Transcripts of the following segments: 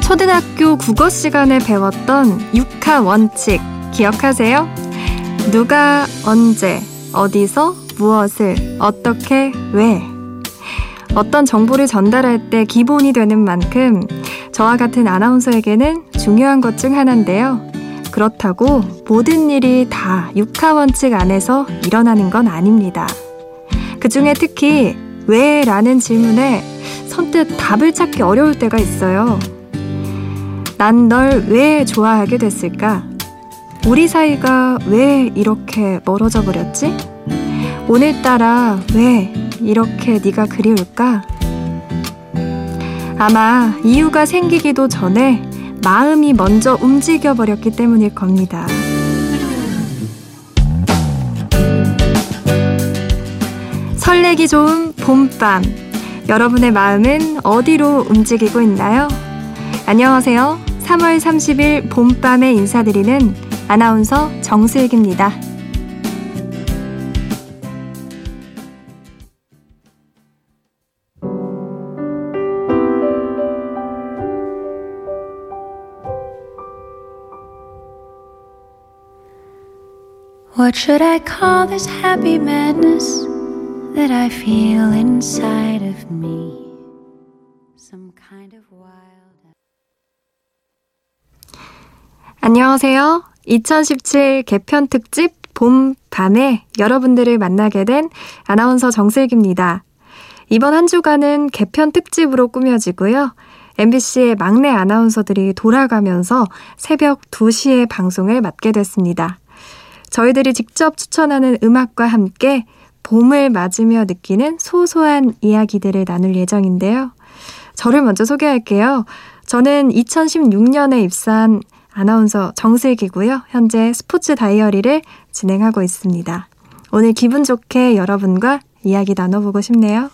초등학교 국어 시간에 배웠던 육하 원칙 기억하세요? 누가 언제 어디서 무엇을 어떻게 왜 어떤 정보를 전달할 때 기본이 되는 만큼 저와 같은 아나운서에게는 중요한 것 중 하나인데요. 그렇다고 모든 일이 다 육하 원칙 안에서 일어나는 건 아닙니다. 그 중에 특히 왜? 라는 질문에 선뜻 답을 찾기 어려울 때가 있어요. 난 널 왜 좋아하게 됐을까? 우리 사이가 왜 이렇게 멀어져 버렸지? 오늘따라 왜 이렇게 네가 그리울까? 아마 이유가 생기기도 전에 마음이 먼저 움직여 버렸기 때문일 겁니다. 설레기 좋은 봄밤. 여러분의 마음은 어디로 움직이고 있나요? 안녕하세요. 3월 30일 봄밤에 인사드리는 아나운서 정슬기입니다. What should I call this happy madness that I feel inside of me? Some kind of wild. 안녕하세요. 2017 개편 특집 봄, 밤에 여러분들을 만나게 된 아나운서 정슬기입니다. 이번 한 주간은 개편 특집으로 꾸며지고요. MBC의 막내 아나운서들이 돌아가면서 새벽 2시에 방송을 맡게 됐습니다. 저희들이 직접 추천하는 음악과 함께 봄을 맞으며 느끼는 소소한 이야기들을 나눌 예정인데요. 저를 먼저 소개할게요. 저는 2016년에 입사한 아나운서 정슬기고요. 현재 스포츠 다이어리를 진행하고 있습니다. 오늘 기분 좋게 여러분과 이야기 나눠보고 싶네요.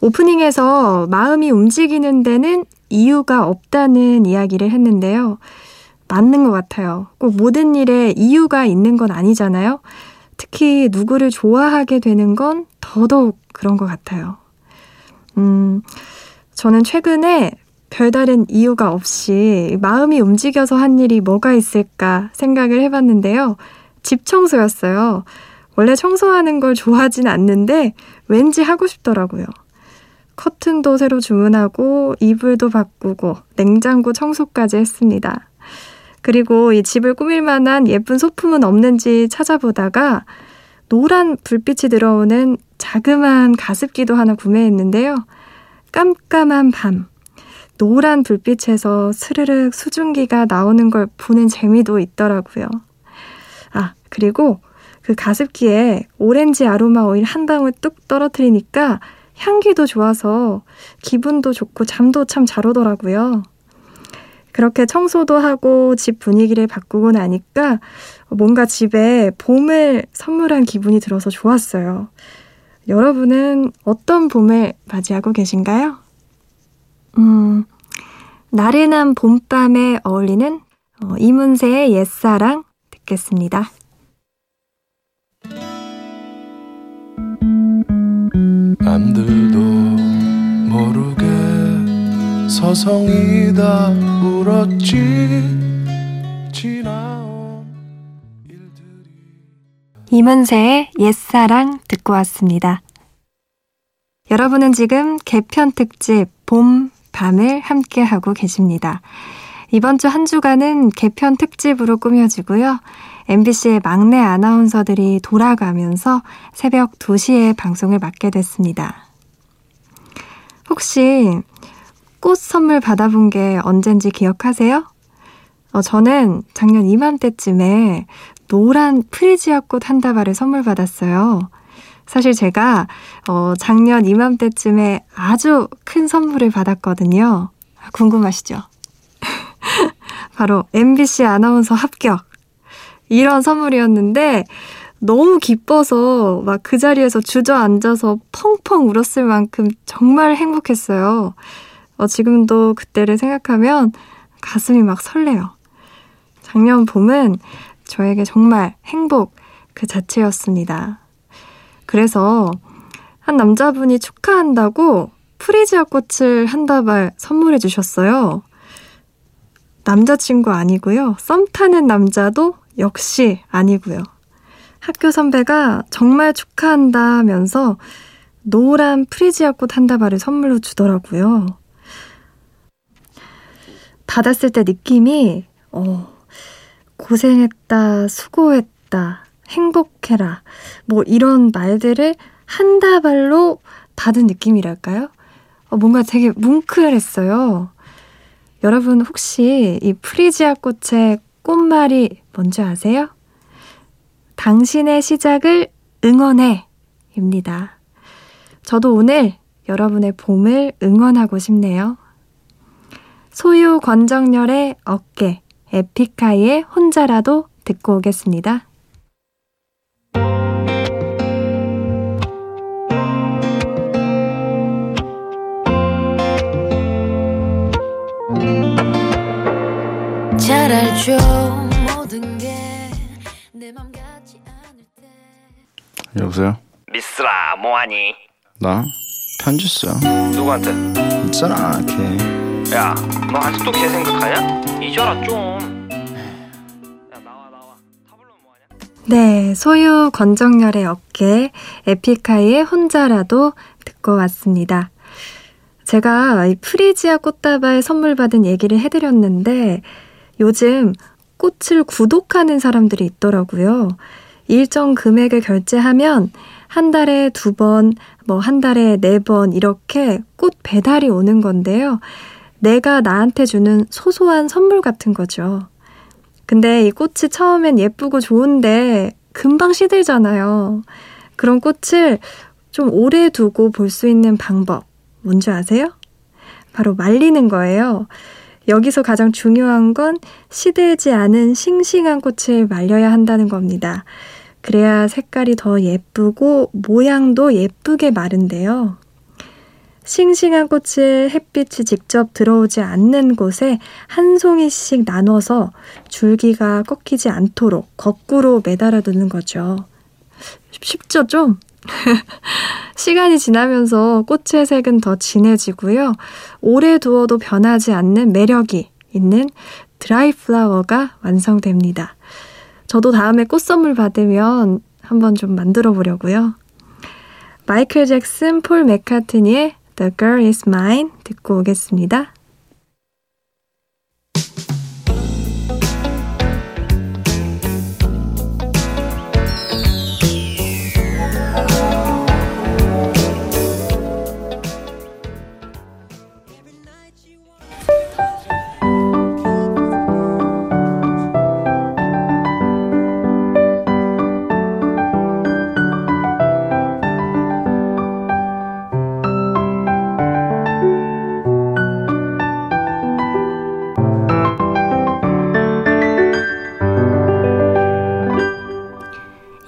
오프닝에서 마음이 움직이는 데는 이유가 없다는 이야기를 했는데요. 맞는 것 같아요. 꼭 모든 일에 이유가 있는 건 아니잖아요. 특히 누구를 좋아하게 되는 건 더더욱 그런 것 같아요. 음, 저는 최근에 별다른 이유가 없이 마음이 움직여서 한 일이 뭐가 있을까 생각을 해봤는데요. 집 청소였어요. 원래 청소하는 걸 좋아하진 않는데 왠지 하고 싶더라고요. 커튼도 새로 주문하고 이불도 바꾸고 냉장고 청소까지 했습니다. 그리고 이 집을 꾸밀 만한 예쁜 소품은 없는지 찾아보다가 노란 불빛이 들어오는 자그마한 가습기도 하나 구매했는데요. 깜깜한 밤, 노란 불빛에서 스르륵 수증기가 나오는 걸 보는 재미도 있더라고요. 아, 그리고 그 가습기에 오렌지 아로마 오일 한 방울 뚝 떨어뜨리니까 향기도 좋아서 기분도 좋고 잠도 참 잘 오더라고요. 그렇게 청소도 하고 집 분위기를 바꾸고 나니까 뭔가 집에 봄을 선물한 기분이 들어서 좋았어요. 여러분은 어떤 봄을 맞이하고 계신가요? 음, 나른한 봄밤에 어울리는 어, 이문세의 옛사랑 듣겠습니다. 남들도 서성이다 울었지 지나온 일들이 이문세의 옛사랑 듣고 왔습니다. 여러분은 지금 개편 특집 봄, 밤을 함께 하고 계십니다. 이번 주 한 주간은 개편 특집으로 꾸며지고요. MBC의 막내 아나운서들이 돌아가면서 새벽 2시에 방송을 맡게 됐습니다. 혹시 꽃 선물 받아본 게 언젠지 기억하세요? 어, 저는 작년 이맘때쯤에 노란 프리지아 꽃 한 다발을 선물 받았어요. 사실 제가 어, 작년 이맘때쯤에 아주 큰 선물을 받았거든요. 궁금하시죠? 바로 MBC 아나운서 합격. 이런 선물이었는데 너무 기뻐서 막 그 자리에서 주저앉아서 펑펑 울었을 만큼 정말 행복했어요. 어, 지금도 그때를 생각하면 가슴이 막 설레요. 작년 봄은 저에게 정말 행복 그 자체였습니다. 그래서 한 남자분이 축하한다고 프리지아 꽃을 한 다발 선물해 주셨어요. 남자친구 아니고요. 썸 타는 남자도 역시 아니고요. 학교 선배가 정말 축하한다면서 노란 프리지아 꽃 한 다발을 선물로 주더라고요. 받았을 때 느낌이, 어, 고생했다, 수고했다, 행복해라, 뭐 이런 말들을 한 다발로 받은 느낌이랄까요? 어, 뭔가 되게 뭉클했어요. 여러분 혹시 이 프리지아 꽃의 꽃말이 뭔지 아세요? 당신의 시작을 응원해 입니다. 저도 오늘 여러분의 봄을 응원하고 싶네요. 소유 권정열의 어깨, 에픽하이의 혼자라도 듣고 오겠습니다. 잘 알죠 모든 게내 맘 같지 않을 때 여보세요? 미스라 뭐하니? 나? 편지 써 누구한테? 있잖아 걔 야 너 아직도 걔 생각하냐? 잊어라 좀 야, 나와 나와 타블로 뭐하냐? 네, 소유 권정열의 어깨, 에픽하이의 혼자라도 듣고 왔습니다. 제가 이 프리지아 꽃다발 선물 받은 얘기를 해드렸는데 요즘 꽃을 구독하는 사람들이 있더라고요. 일정 금액을 결제하면 한 달에 두 번, 뭐 한 달에 네 번 이렇게 꽃 배달이 오는 건데요. 내가 나한테 주는 소소한 선물 같은 거죠. 근데 이 꽃이 처음엔 예쁘고 좋은데 금방 시들잖아요. 그런 꽃을 좀 오래 두고 볼 수 있는 방법 뭔지 아세요? 바로 말리는 거예요. 여기서 가장 중요한 건 시들지 않은 싱싱한 꽃을 말려야 한다는 겁니다. 그래야 색깔이 더 예쁘고 모양도 예쁘게 마른데요. 싱싱한 꽃을 햇빛이 직접 들어오지 않는 곳에 한 송이씩 나눠서 줄기가 꺾이지 않도록 거꾸로 매달아 두는 거죠. 쉽죠, 좀? 시간이 지나면서 꽃의 색은 더 진해지고요. 오래 두어도 변하지 않는 매력이 있는 드라이 플라워가 완성됩니다. 저도 다음에 꽃 선물 받으면 한번 좀 만들어 보려고요. 마이클 잭슨, 폴 맥카트니의 The Girl Is Mine 듣고 오겠습니다.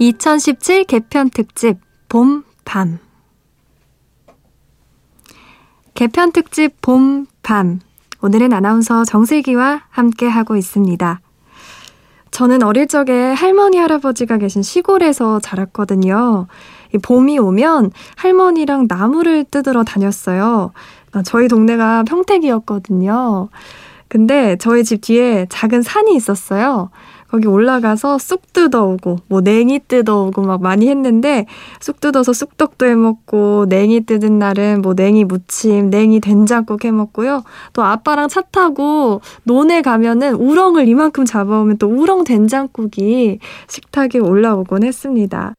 2017 개편 특집 봄, 밤. 개편 특집 봄, 밤. 오늘은 아나운서 정슬기와 함께 하고 있습니다. 저는 어릴 적에 할머니, 할아버지가 계신 시골에서 자랐거든요. 봄이 오면 할머니랑 나무를 뜯으러 다녔어요. 저희 동네가 평택이었거든요. 근데 저희 집 뒤에 작은 산이 있었어요. 거기 올라가서 쑥 뜯어오고 뭐 냉이 뜯어오고 막 많이 했는데 쑥 뜯어서 쑥떡도 해먹고 냉이 뜯은 날은 뭐 냉이 무침, 냉이 된장국 해먹고요. 또 아빠랑 차 타고 논에 가면은 우렁을 이만큼 잡아오면 또 우렁 된장국이 식탁에 올라오곤 했습니다.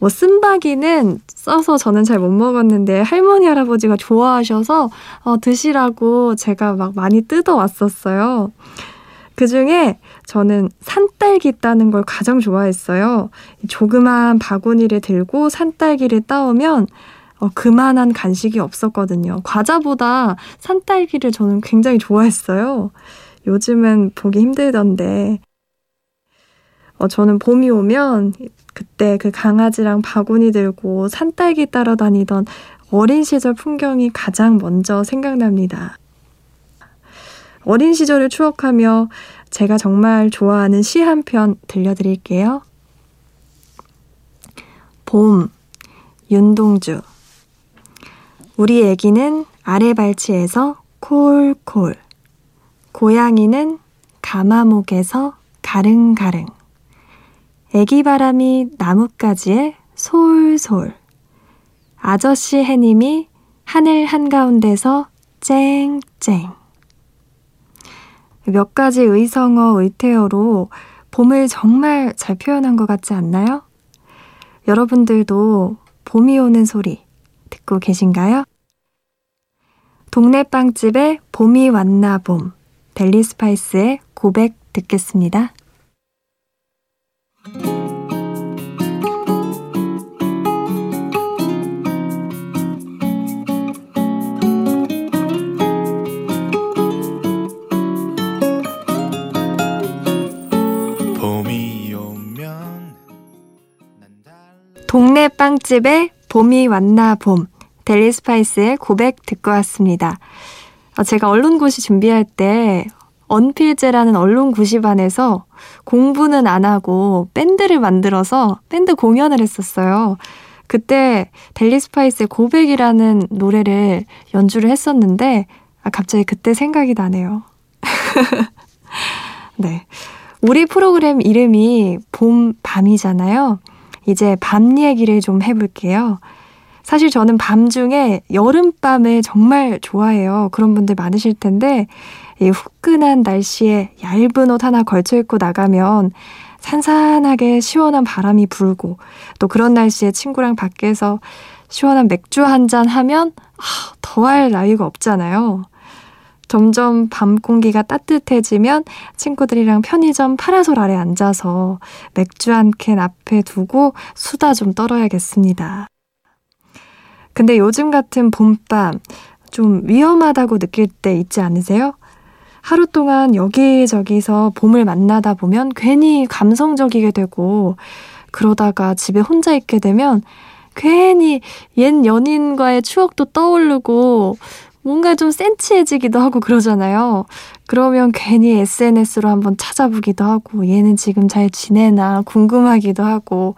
뭐 쓴바기는 써서 저는 잘 못 먹었는데 할머니 할아버지가 좋아하셔서 어, 드시라고 제가 막 많이 뜯어 왔었어요. 그 중에 저는 산딸기 따는 걸 가장 좋아했어요. 조그만 바구니를 들고 산딸기를 따오면 어, 그만한 간식이 없었거든요. 과자보다 산딸기를 저는 굉장히 좋아했어요. 요즘은 보기 힘들던데. 어, 저는 봄이 오면 그때 그 강아지랑 바구니 들고 산딸기 따라다니던 어린 시절 풍경이 가장 먼저 생각납니다. 어린 시절을 추억하며 제가 정말 좋아하는 시 한 편 들려드릴게요. 봄, 윤동주. 우리 애기는 아래 발치에서 콜콜. 고양이는 가마목에서 가릉가릉. 애기 바람이 나뭇가지에 솔솔. 아저씨 해님이 하늘 한가운데서 쨍쨍. 몇 가지 의성어, 의태어로 봄을 정말 잘 표현한 것 같지 않나요? 여러분들도 봄이 오는 소리 듣고 계신가요? 동네 빵집에 봄이 왔나 봄. 델리 스파이스의 고백 듣겠습니다. 동네 빵집에 봄이 왔나 봄. 델리 스파이스의 고백 듣고 왔습니다. 어, 제가 언론고시 준비할 때 언필제라는 언론 고시반에서 공부는 안 하고 밴드를 만들어서 밴드 공연을 했었어요. 그때 델리 스파이스의 고백이라는 노래를 연주를 했었는데 아, 갑자기 그때 생각이 나네요. 네. 우리 프로그램 이름이 봄, 밤이잖아요. 이제 밤 얘기를 좀 해볼게요. 사실 저는 밤 중에 여름밤을 정말 좋아해요. 그런 분들 많으실 텐데, 이 후끈한 날씨에 얇은 옷 하나 걸쳐 입고 나가면 산산하게 시원한 바람이 불고, 또 그런 날씨에 친구랑 밖에서 시원한 맥주 한 잔 하면, 아, 더할 나위가 없잖아요. 점점 밤 공기가 따뜻해지면 친구들이랑 편의점 파라솔 아래 앉아서 맥주 한 캔 앞에 두고 수다 좀 떨어야겠습니다. 근데 요즘 같은 봄밤 좀 위험하다고 느낄 때 있지 않으세요? 하루 동안 여기저기서 봄을 만나다 보면 괜히 감성적이게 되고 그러다가 집에 혼자 있게 되면 괜히 옛 연인과의 추억도 떠오르고 뭔가 좀 센치해지기도 하고 그러잖아요. 그러면 괜히 SNS로 한번 찾아보기도 하고 얘는 지금 잘 지내나 궁금하기도 하고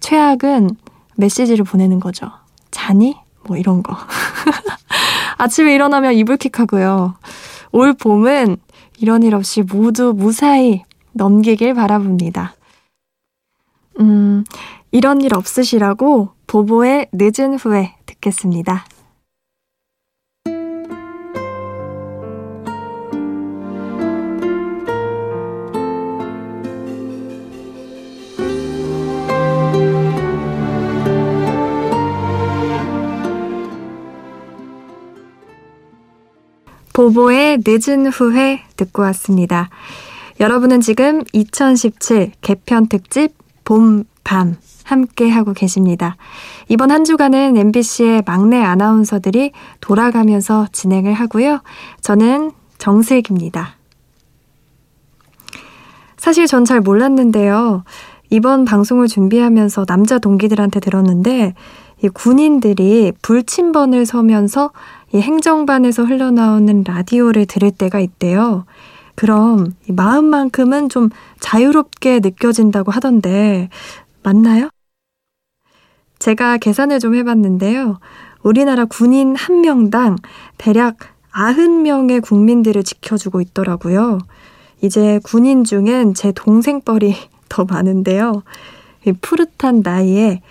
최악은 메시지를 보내는 거죠. 자니? 뭐 이런 거. 아침에 일어나면 이불킥 하고요. 올 봄은 이런 일 없이 모두 무사히 넘기길 바라봅니다. 음, 이런 일 없으시라고 보보의 늦은 후에 듣겠습니다. 보보의 늦은 후회 듣고 왔습니다. 여러분은 지금 2017 개편 특집 봄, 밤 함께 하고 계십니다. 이번 한 주간은 MBC의 막내 아나운서들이 돌아가면서 진행을 하고요. 저는 정슬기입니다. 사실 전 잘 몰랐는데요. 이번 방송을 준비하면서 남자 동기들한테 들었는데 이 군인들이 불침번을 서면서 이 행정반에서 흘러나오는 라디오를 들을 때가 있대요. 그럼 이 마음만큼은 좀 자유롭게 느껴진다고 하던데 맞나요? 제가 계산을 좀 해봤는데요. 우리나라 군인 한 명당 대략 90명의 국민들을 지켜주고 있더라고요. 이제 군인 중엔 제 동생 뻘이 더 많은데요. 이 푸릇한 나이에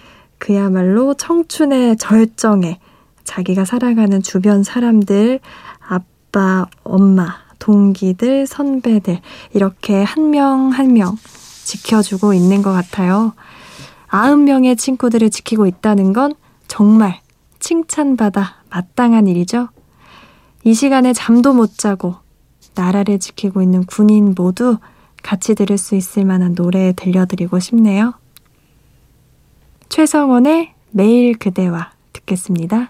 그야말로 청춘의 절정에 자기가 살아가는 주변 사람들, 아빠, 엄마, 동기들, 선배들, 이렇게 한 명 한 명 지켜주고 있는 것 같아요. 아흔 명의 친구들을 지키고 있다는 건 정말 칭찬받아 마땅한 일이죠. 이 시간에 잠도 못 자고 나라를 지키고 있는 군인 모두 같이 들을 수 있을 만한 노래 들려드리고 싶네요. 최성원의 매일 그대와 듣겠습니다.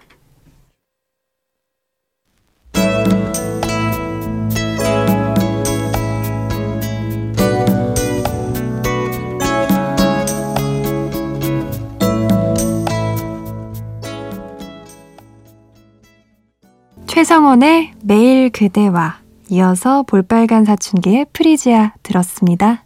최성원의 매일 그대와 이어서 볼빨간 사춘기의 프리지아 들었습니다.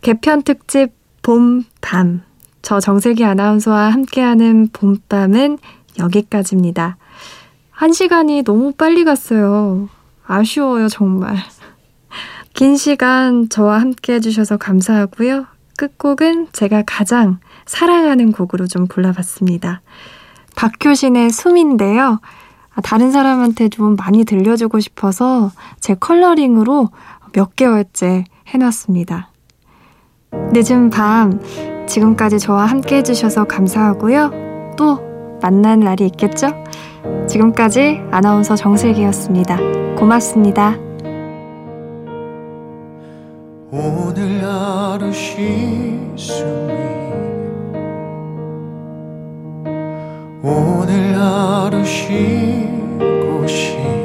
개편 특집 봄, 밤. 저 정세기 아나운서와 함께하는 봄밤은 여기까지입니다. 한 시간이 너무 빨리 갔어요. 아쉬워요, 정말. 긴 시간 저와 함께 해주셔서 감사하고요. 끝곡은 제가 가장 사랑하는 곡으로 좀 골라봤습니다. 박효신의 숨인데요. 아, 다른 사람한테 좀 많이 들려주고 싶어서 제 컬러링으로 몇 개월째 해놨습니다. 늦은 밤, 지금까지 저와 함께 해주셔서 감사하고요. 또 만난 날이 있겠죠? 지금까지 아나운서 정슬기였습니다. 고맙습니다. 오늘 하루 쉬숨이 오늘 하루 쉬고 싶